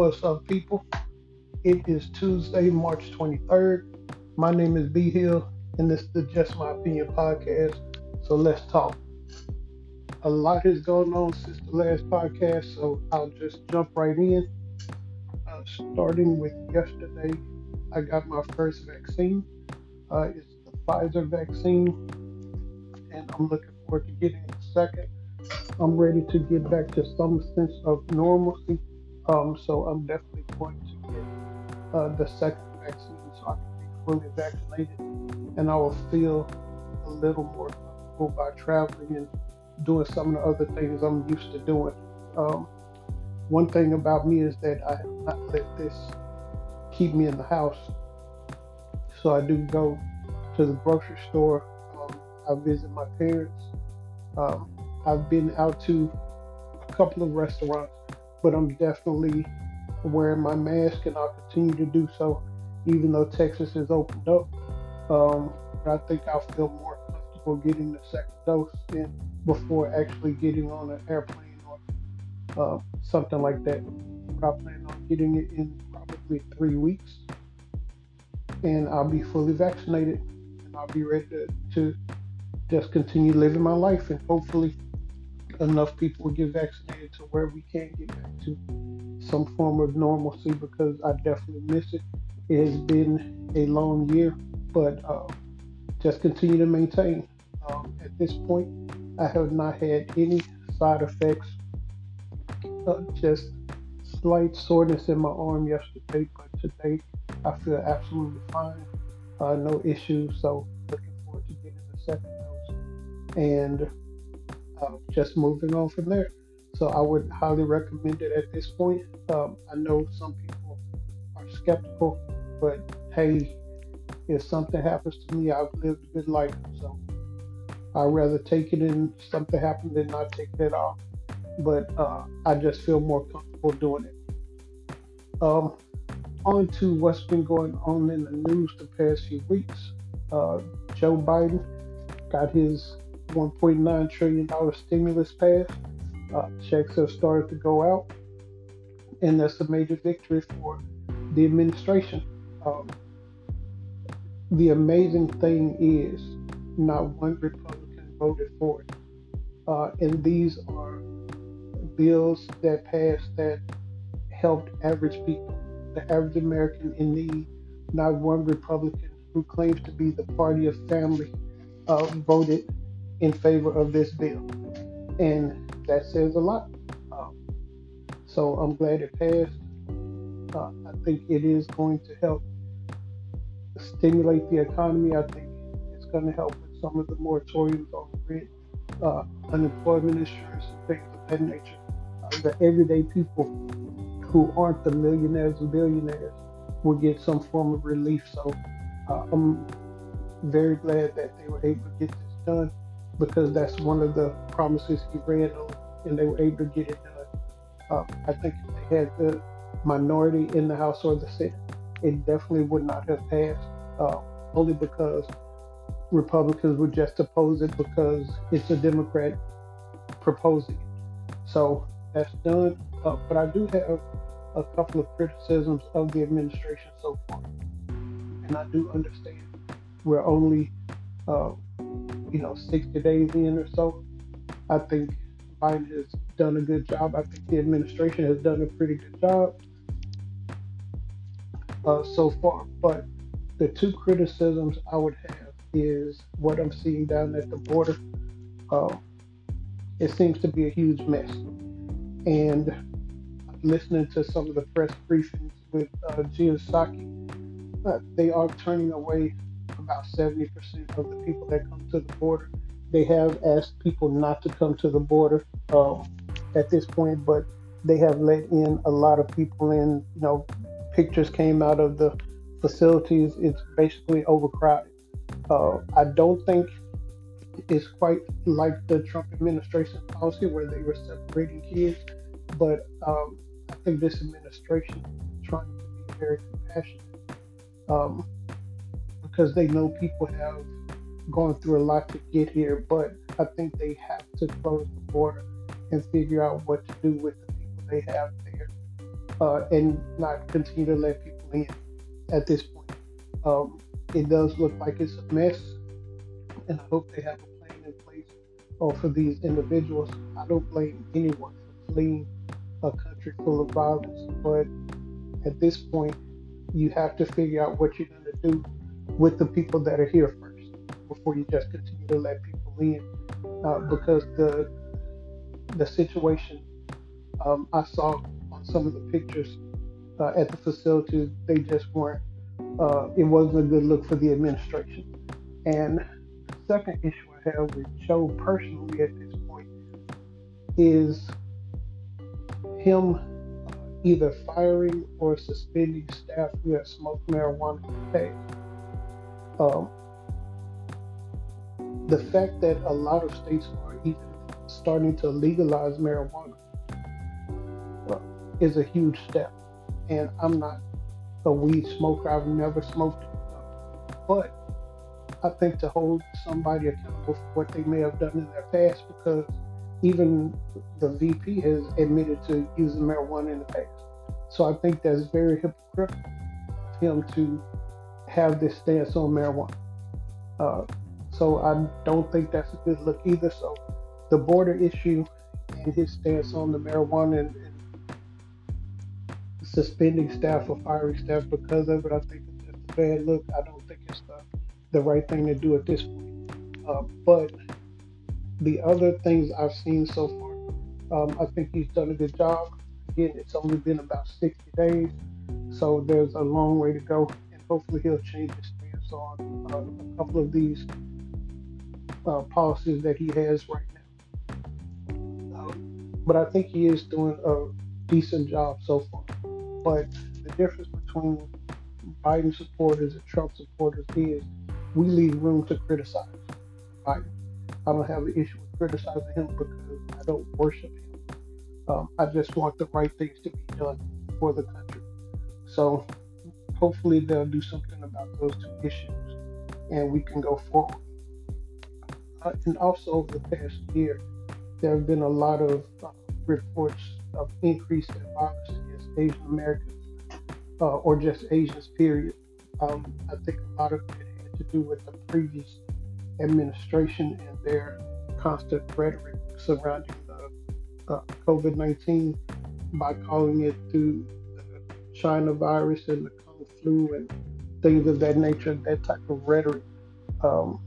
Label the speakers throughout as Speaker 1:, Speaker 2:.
Speaker 1: What's up, people? It is Tuesday, March 23rd. My name is B Hill, and this is the Just My Opinion podcast. So let's talk. A lot has gone on since the last podcast, so I'll just jump right in. Uh, starting with yesterday, I got my first vaccine. Uh, it's the Pfizer vaccine, and I'm looking forward to getting the second. I'm ready to get back to some sense of normalcy. Um, so I'm definitely going to get uh, the second vaccine so I can be fully vaccinated and I will feel a little more comfortable by traveling and doing some of the other things I'm used to doing. Um, one thing about me is that I have not let this keep me in the house. So I do go to the grocery store. Um, I visit my parents. Um, I've been out to a couple of restaurants, but I'm definitely wearing my mask and I'll continue to do so even though Texas is opened up. Um, I think I'll feel more comfortable getting the second dose in before actually getting on an airplane or uh, something like that. I plan on getting it in probably three weeks, and I'll be fully vaccinated, and I'll be ready to, to just continue living my life, and hopefully enough people get vaccinated to where we can get back to some form of normalcy because I definitely miss it. It has been a long year, but uh, just continue to maintain. Um, at this point, I have not had any side effects, uh, just slight soreness in my arm yesterday, but today I feel absolutely fine. Uh, no issues, so looking forward to getting the second dose. And uh, just moving on from there. So I would highly recommend it at this point. Um, I know some people are skeptical, but hey, if something happens to me, I've lived a good life. So I'd rather take it and something happen than not take it at all. But uh, I just feel more comfortable doing it. Um, on to what's been going on in the news the past few weeks. Uh, Joe Biden got his $1.9 trillion stimulus passed. Uh, checks have started to go out, and that's a major victory for the administration. Um, the amazing thing is, not one Republican voted for it. Uh, and these are bills that passed that helped average people, the average American in need. Not one Republican who claims to be the party of family uh, voted in favor of this bill. And that says a lot. Um, so I'm glad it passed. Uh, I think it is going to help stimulate the economy. I think it's going to help with some of the moratoriums on rent, uh, unemployment insurance, and things of that nature. Uh, the everyday people who aren't the millionaires and billionaires will get some form of relief. So uh, I'm very glad that they were able to get this done because that's one of the promises he ran on, and they were able to get it done. Uh, I think if they had the minority in the House or the Senate, it definitely would not have passed, uh, only because Republicans would just oppose it because it's a Democrat proposing it. So that's done. Uh, but I do have a couple of criticisms of the administration so far. And I do understand we're only uh, you know, 60 days in or so. I think Biden has done a good job. I think the administration has done a pretty good job uh, so far. But the two criticisms I would have is what I'm seeing down at the border. Uh, it seems to be a huge mess. And listening to some of the press briefings with uh, uh, they are turning away about 70% of the people that come to the border. They have asked people not to come to the border um, at this point, but they have let in a lot of people in. You know, pictures came out of the facilities. It's basically overcrowded. Uh, I don't think it's quite like the Trump administration policy where they were separating kids, but um, I think this administration is trying to be very compassionate. Um, because they know people have gone through a lot to get here, but I think they have to close the border and figure out what to do with the people they have there. uh, and not continue to let people in at this point. Um, it does look like it's a mess, and I hope they have a plan in place uh, for these individuals. I don't blame anyone for fleeing a country full of violence, but at this point, you have to figure out what you're going to do with the people that are here first before you just continue to let people in. Uh, because the the situation um, I saw on some of the pictures uh, at the facility, they just weren't. Uh, it wasn't a good look for the administration. And the second issue I have with Joe personally at this point is him uh, either firing or suspending staff who have smoked marijuana past. Um, the fact that a lot of states are even starting to legalize marijuana uh, is a huge step. And I'm not a weed smoker, I've never smoked it. But I think to hold somebody accountable for what they may have done in their past, because even the VP has admitted to using marijuana in the past. So I think that's very hypocritical of him to have this stance on marijuana. Uh, so I don't think that's a good look either. So the border issue and his stance on the marijuana and, and suspending staff or firing staff because of it, I think it's a bad look. I don't think it's the, the right thing to do at this point. Uh, but the other things I've seen so far, um, I think he's done a good job. Again, it's only been about 60 days, so there's a long way to go, hopefully he'll change his stance on uh, a couple of these uh, policies that he has right now. Um, but I think he is doing a decent job so far. But the difference between Biden supporters and Trump supporters is we leave room to criticize Biden. I don't have an issue with criticizing him because I don't worship him. Um, I just want the right things to be done for the country. So hopefully they'll do something about those two issues and we can go forward. Uh, and also over the past year, there have been a lot of uh, reports of increase in violence against Asian Americans uh, or just Asians, period. Um, I think a lot of it had to do with the previous administration and their constant rhetoric surrounding the uh, COVID 19 by calling it the China virus and the flu and things of that nature. That type of rhetoric um,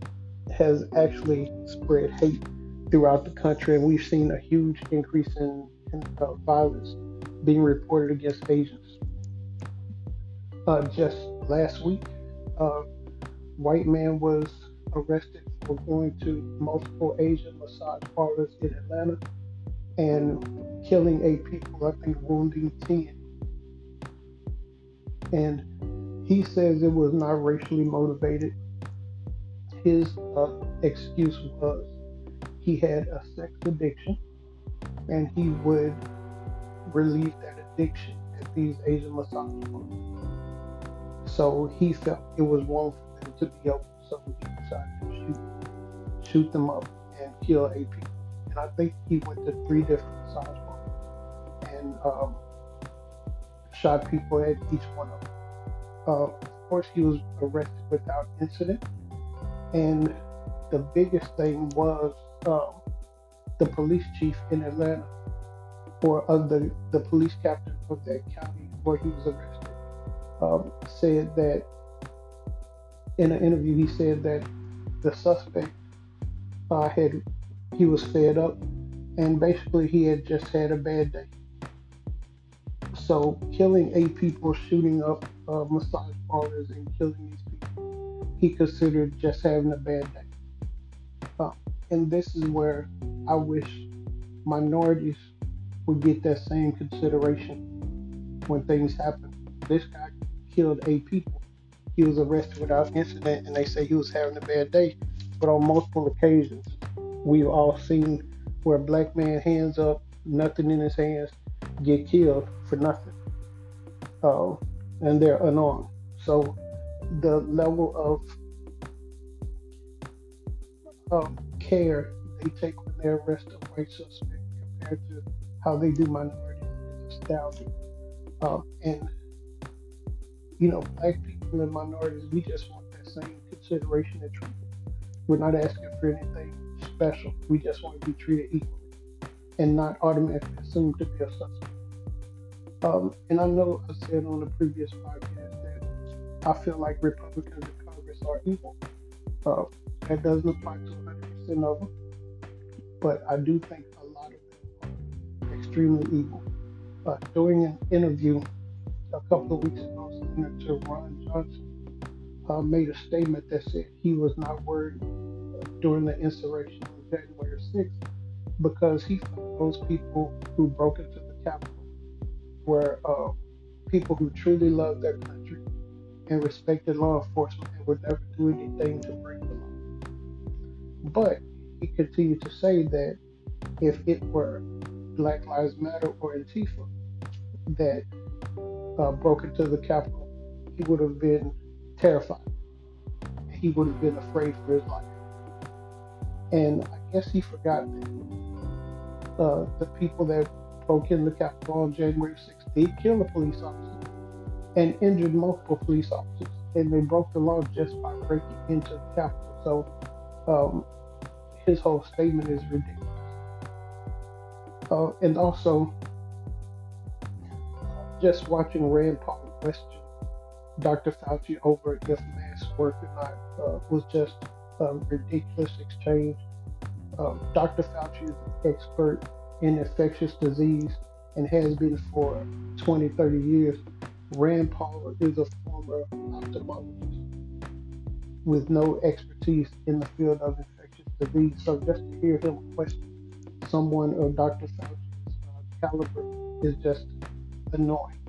Speaker 1: has actually spread hate throughout the country, and we've seen a huge increase in, in uh, violence being reported against Asians. Uh, just last week, uh, white man was arrested for going to multiple Asian massage parlors in Atlanta and killing eight people, I think wounding 10. And he says it was not racially motivated. His uh, excuse was he had a sex addiction and he would relieve that addiction at these Asian massage parlors. So he felt it was wrong for them to be open, so he decided to shoot shoot them up and kill eight people. And I think he went to three different massage parlors and um, shot people at each one of them. Uh, of course, he was arrested without incident. And the biggest thing was um, the police chief in Atlanta, or uh, the, the police captain of that county where he was arrested, um, said that in an interview, he said that the suspect uh, had he was fed up, and basically he had just had a bad day. So killing eight people, shooting up uh, massage parlors, and killing these people, he considered just having a bad day. Uh, and this is where I wish minorities would get that same consideration when things happen. This guy killed eight people. He was arrested without incident, and they say he was having a bad day but on multiple occasions, we've all seen where a black man hands up, nothing in his hands, get killed for nothing, uh, and they're unarmed. So the level of care they take when they arrest a white suspect compared to how they do minorities is astounding. Um, and, you know, black people and minorities, we just want that same consideration and treatment. We're not asking for anything special. We just want to be treated equally and not automatically assumed to be a suspect. Um, and I know I said on the previous podcast that I feel like Republicans in Congress are evil. Uh, that doesn't apply to 100% of them, but I do think a lot of them are extremely evil. Uh, during an interview a couple of weeks ago, Senator Ron Johnson uh, made a statement that said he was not worried during the insurrection on January 6th because he thought those people who broke into the Capitol were uh, people who truly loved their country and respected law enforcement and would never do anything to break the law. But he continued to say that if it were Black Lives Matter or Antifa that uh, broke into the Capitol, he would have been terrified. He would have been afraid for his life. And I guess he forgot that uh, the people that broke in the Capitol on January 6th did kill a police officer and injured multiple police officers. And they broke the law just by breaking into the Capitol. So um, his whole statement is ridiculous. Uh, and also, just watching Rand Paul question Dr. Fauci over if masks work or not uh, was just a ridiculous exchange. Um, Dr. Fauci is an expert in infectious disease and has been for 20, 30 years. Rand Paul is a former ophthalmologist with no expertise in the field of infectious disease. So just to hear him question someone of Dr. Fauci's uh, caliber is just annoying.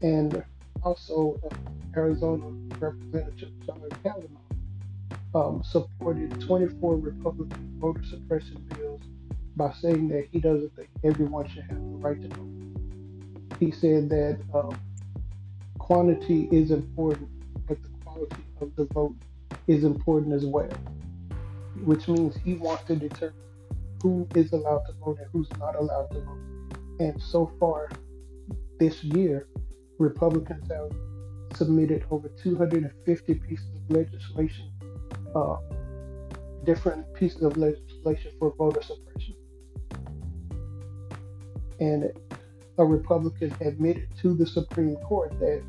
Speaker 1: And also, uh, Arizona Representative John Kavanagh um, supported 24 Republican voter suppression bills by saying that he doesn't think everyone should have the right to vote. He said that um, quantity is important, but the quality of the vote is important as well, which means he wants to determine who is allowed to vote and who's not allowed to vote. And so far this year, Republicans have submitted over 250 pieces of legislation, uh, different pieces of legislation for voter suppression and a Republican admitted to the Supreme Court that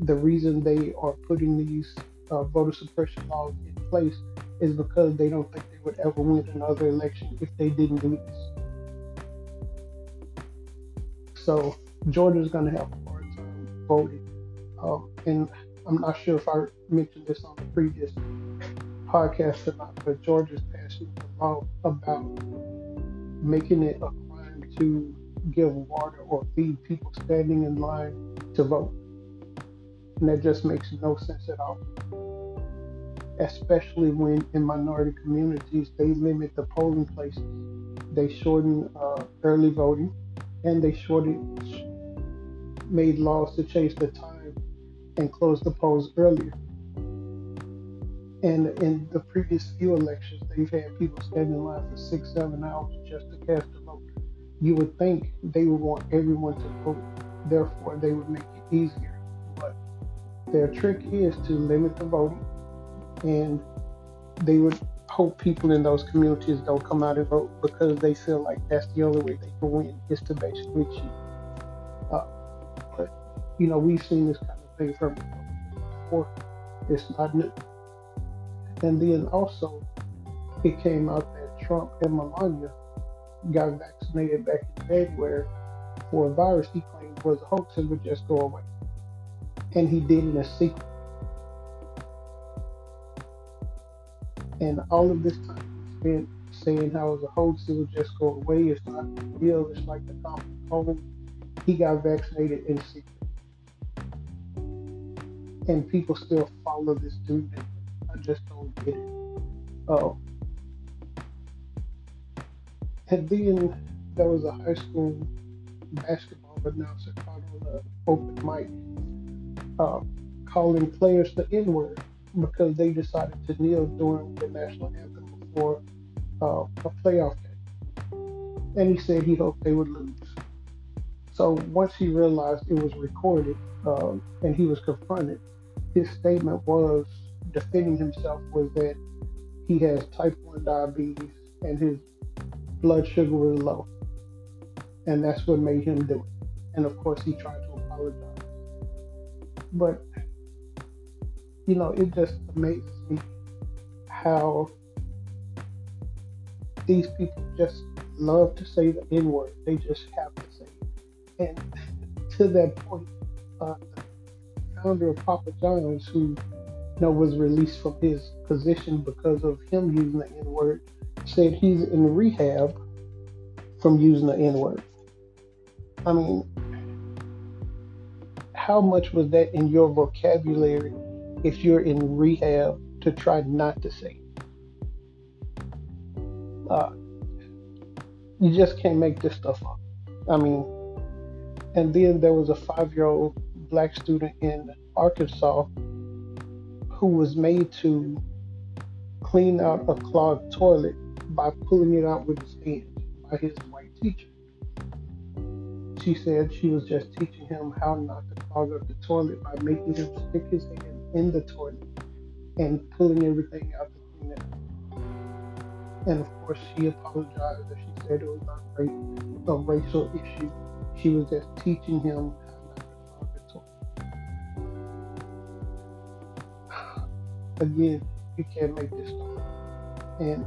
Speaker 1: the reason they are putting these uh, voter suppression laws in place is because they don't think they would ever win another election if they didn't do this. So Georgia's going to have a hard time voting. Um, and I'm not sure if I mentioned this on the previous podcast or not, but Georgia's passing a law about making it a crime to give water or feed people standing in line to vote. And that just makes no sense at all. Especially when in minority communities they limit the polling places, they shorten uh, early voting, and they shortened made laws to change the time and close the polls earlier. And in the previous few elections, they've had people standing in line for six, seven hours just to cast a you would think they would want everyone to vote, therefore they would make it easier. But their trick is to limit the voting, and they would hope people in those communities don't come out and vote because they feel like that's the only way they can win is to basically cheat. Uh, but you know, we've seen this kind of thing from before. It's not new. And then also, it came out that Trump and Melania got vaccinated back in February for a virus he claimed was a hoax and would just go away. And he did it a secret. And all of this time spent saying how it was a hoax, it would just go away. It's not real. It's like the common cold. He got vaccinated in secret. And people still follow this dude. I just don't get it. Uh, and then there was a high school basketball announcer caught on an open mic uh, calling players the N word because they decided to kneel during the national anthem before uh, a playoff game. And he said he hoped they would lose. So once he realized it was recorded um, and he was confronted, his statement was defending himself was that he has type 1 diabetes and his blood sugar was low. And that's what made him do it. And of course, he tried to apologize. But, you know, it just amazes me how these people just love to say the N word. They just have to say it. And to that point, uh, the founder of Papa John's, who you know, was released from his position because of him using the N word, said he's in rehab from using the N word. I mean, how much was that in your vocabulary if you're in rehab to try not to say uh, you just can't make this stuff up. I mean, and then there was a five year old black student in Arkansas who was made to clean out a clogged toilet by pulling it out with his hand by his white teacher. She said she was just teaching him how not to clog up the toilet by making him stick his hand in the toilet and pulling everything out to clean it. And of course, she apologized and she said it was not a racial issue. She was just teaching him how not to clog the toilet. Again, you can't make this stuff. And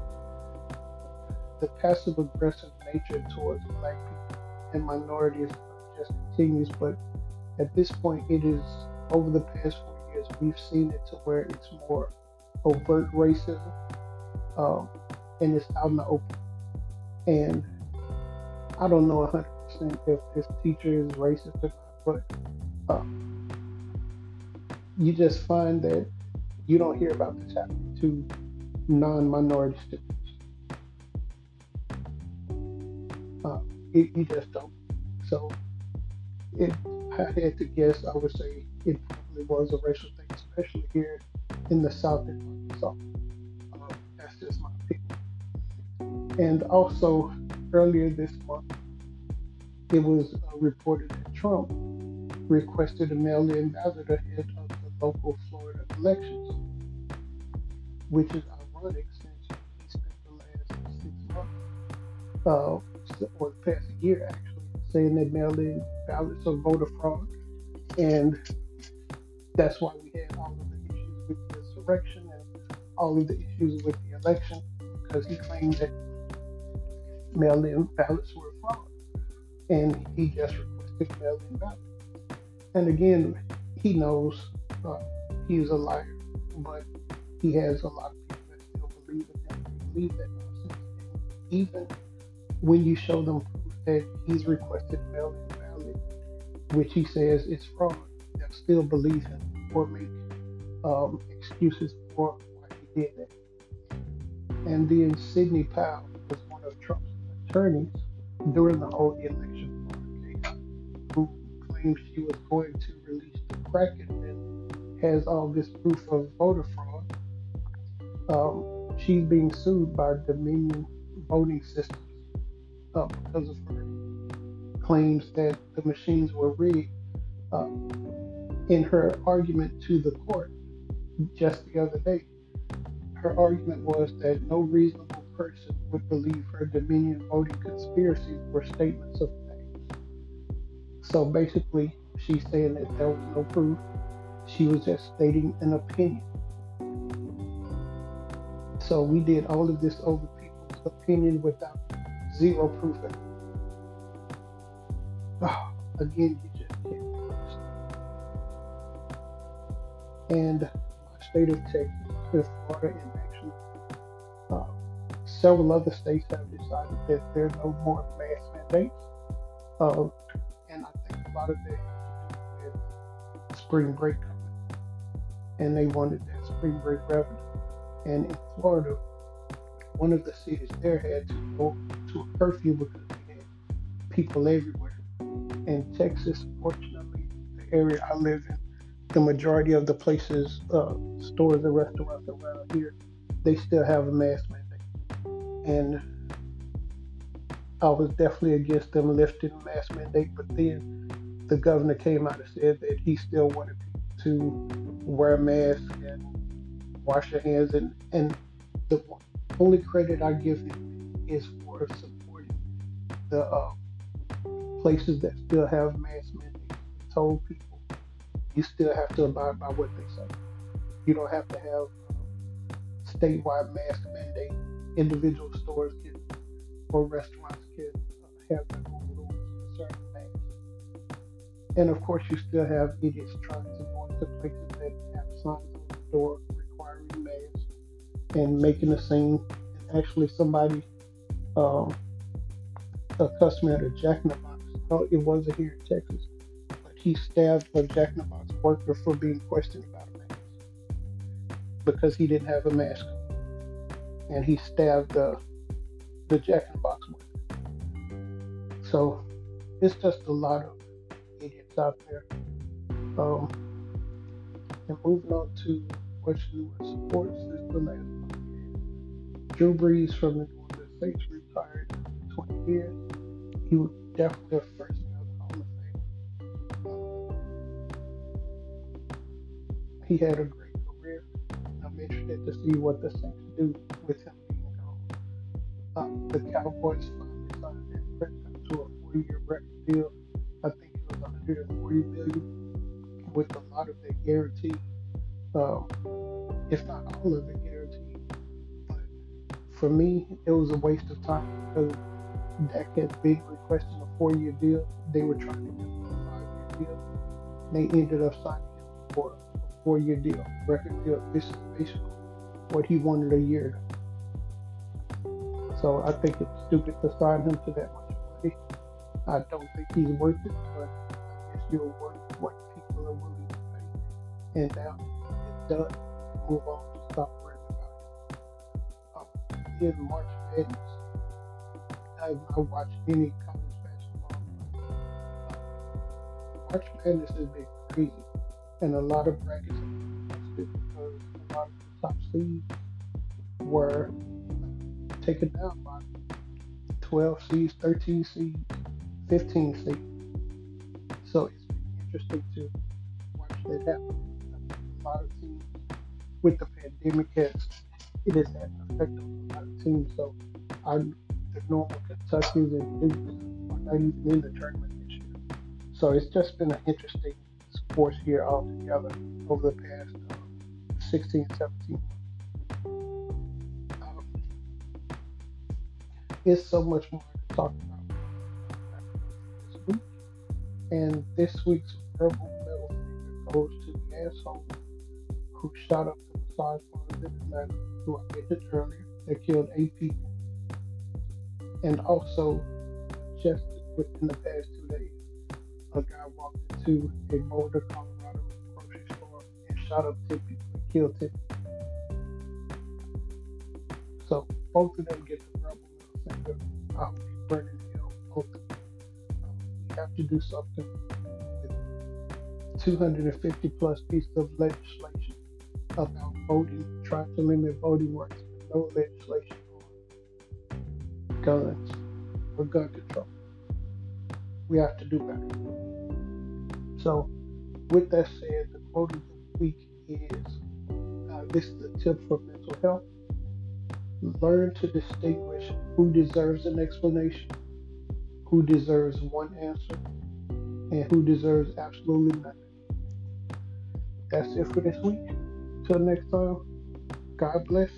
Speaker 1: the passive aggressive nature towards black people and minorities just continues. But at this point, it is over the past four years, we've seen it to where it's more overt racism um, and it's out in the open. And I don't know 100% if this teacher is racist or not, but uh, you just find that you don't hear about this happening to non minority students. It, you just don't. So, if I had to guess, I would say it probably was a racial thing, especially here in the South in Arkansas. Uh, that's just my opinion. And also, earlier this month, it was uh, reported that Trump requested a mail-in ballot ahead of the local Florida elections, which is ironic since he spent the last six months, uh, or the past year actually, saying that mail-in ballots are voter fraud, and that's why we had all of the issues with the insurrection and all of the issues with the election, because he claimed that mail-in ballots were fraud, and he just requested mail-in ballots. And again, he knows uh, he's a liar, but he has a lot of people that still believe in him, believe that. Even when you show them that he's requested mail-in ballot, which he says is fraud, they'll still believe him or make um, excuses for why he did that. And then Sidney Powell was one of Trump's attorneys during the whole election case, who claimed she was going to release the Kraken and has all this proof of voter fraud. Um, she's being sued by Dominion Voting Systems uh, because of her claims that the machines were rigged. Uh, in her argument to the court just the other day, her argument was that no reasonable person would believe her Dominion voting conspiracies were statements of fact. So basically, she's saying that there was no proof. She was just stating an opinion. So we did all of this over people's opinion without zero proof. Oh, again, you just can't. And my state of Texas, Florida, and actually uh, several other states have decided that there are no more mask mandates. Uh, and I think a lot of that with spring break coming. And they wanted that spring break revenue. And in Florida, one of the cities there had to go to a curfew because they had people everywhere. In Texas, fortunately, the area I live in, the majority of the places, uh, stores and restaurants around here, they still have a mask mandate. And I was definitely against them lifting the mask mandate, but then the governor came out and said that he still wanted people to wear masks and wash your hands. And, and the only credit I give him is for supporting the uh, places that still have mask mandates. Told people you still have to abide by what they say. You don't have to have uh, statewide mask mandate. Individual stores can or restaurants can have their own rules concerning masks. And of course, you still have idiots trying to go into places that have signs on the door requiring masks and making a scene. Actually, somebody, um, a customer at a Jack in the Box, oh, it wasn't here in Texas, but he stabbed a Jack in the Box worker for being questioned about a mask because he didn't have a mask. And he stabbed the the Jack in the Box worker. So it's just a lot of idiots out there. Um, and moving on to new in sports is the last podcast. Drew Brees from the New Orleans Saints 20 years. He was definitely the first of Fame. He had a great career. I'm interested to see what the Saints do with him being gone. Uh, the Cowboys finally signed Dak Prescott to a four-year record deal. I think it was 140 million, with a lot of it guaranteed. Um, if not all of it guaranteed. But for me, it was a waste of time because Dak had been requesting a four-year deal. They were trying to get a five-year deal. They ended up signing him for a four-year deal, record deal. This is basically what he wanted a year. So I think it's stupid to sign him to that much money. I don't think he's worth it, but I guess you're worth what people are willing to pay. And now it's done. Move on. Stop worrying about it. Um, in March Madness, I've not watched any college basketball. March Madness has been crazy, and a lot of brackets because a lot of the top seeds were taken down by 12 seeds, 13 seeds, 15 seeds. So it's been interesting to watch that happen. A lot of teams with the pandemic has it has had an effect on a lot of teams. So our the normal Kentucky's and even in the tournament this year. So it's just been an interesting sports year altogether over the past uh, 16, 17 um, it's so much more to talk about this week. And this week's verbal medal goes to the asshole who shot up the massage parlor in Atlanta, who I mentioned earlier, that killed eight people. And also, just within the past two days, a guy walked into a Boulder, Colorado grocery store and shot up 10 people killed 10 people. So both of them get the middle finger. Will be burning hell both. Um, we have to do something with 250 plus pieces of legislation about voting, trying to limit voting rights, no legislation on guns or gun control. We have to do better. So, with that said, the quote of the week is uh, this is a tip for mental health. Learn to distinguish who deserves an explanation, who deserves one answer, and who deserves absolutely nothing. That's it for this week. Till next time, God bless.